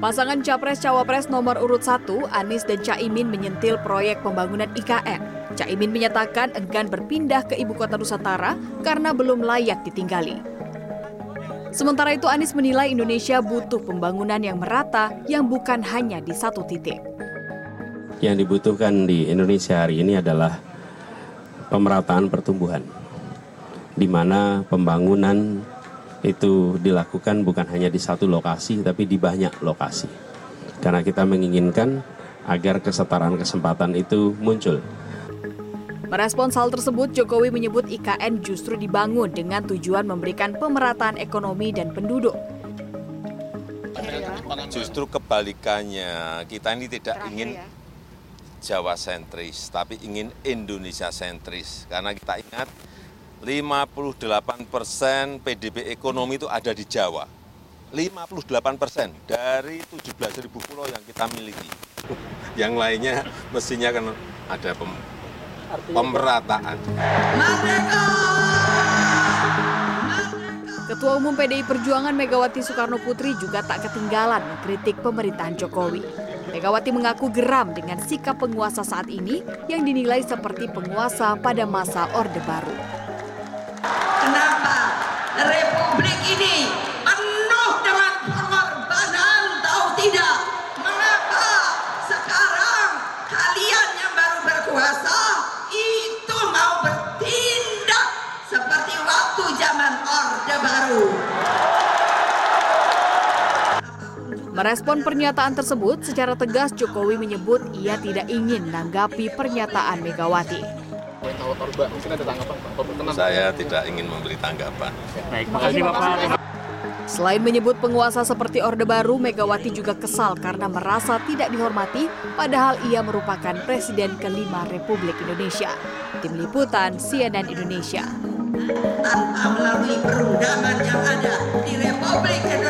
Pasangan Capres-Cawapres nomor urut 1, Anies dan Caimin menyentil proyek pembangunan IKN. Caimin menyatakan enggan berpindah ke ibu kota Nusantara karena belum layak ditinggali. Sementara itu Anies menilai Indonesia butuh pembangunan yang merata yang bukan hanya di satu titik. Yang dibutuhkan di Indonesia hari ini adalah pemerataan pertumbuhan, di mana pembangunan itu dilakukan bukan hanya di satu lokasi, tapi di banyak lokasi. Karena kita menginginkan agar kesetaraan kesempatan itu muncul. Merespons hal tersebut, Jokowi menyebut IKN justru dibangun dengan tujuan memberikan pemerataan ekonomi dan penduduk. Justru kebalikannya, kita ini tidak ingin Jawa sentris, tapi ingin Indonesia sentris. Karena kita ingat 58 persen PDB ekonomi itu ada di Jawa. 58 persen dari 17 ribu pulau yang kita miliki. Yang lainnya mestinya kan ada pem pemerataan. Ketua Umum PDI Perjuangan Megawati Soekarno Putri juga tak ketinggalan mengkritik pemerintahan Jokowi. Megawati mengaku geram dengan sikap penguasa saat ini yang dinilai seperti penguasa pada masa Orde Baru. Republik ini penuh dengan pengorbanan tahu tidak? Mengapa sekarang kalian yang baru berkuasa itu mau bertindak seperti waktu zaman Orde Baru? Merespon pernyataan tersebut, secara tegas Jokowi menyebut ia tidak ingin menanggapi pernyataan Megawati. Saya tidak ingin memberi tanggapan. Baik, makasih Bapak. Selain menyebut penguasa seperti Orde Baru, Megawati juga kesal karena merasa tidak dihormati, padahal ia merupakan Presiden kelima Republik Indonesia. Tim Liputan CNN Indonesia. Tanpa melalui perundangan yang ada di Republik Indonesia.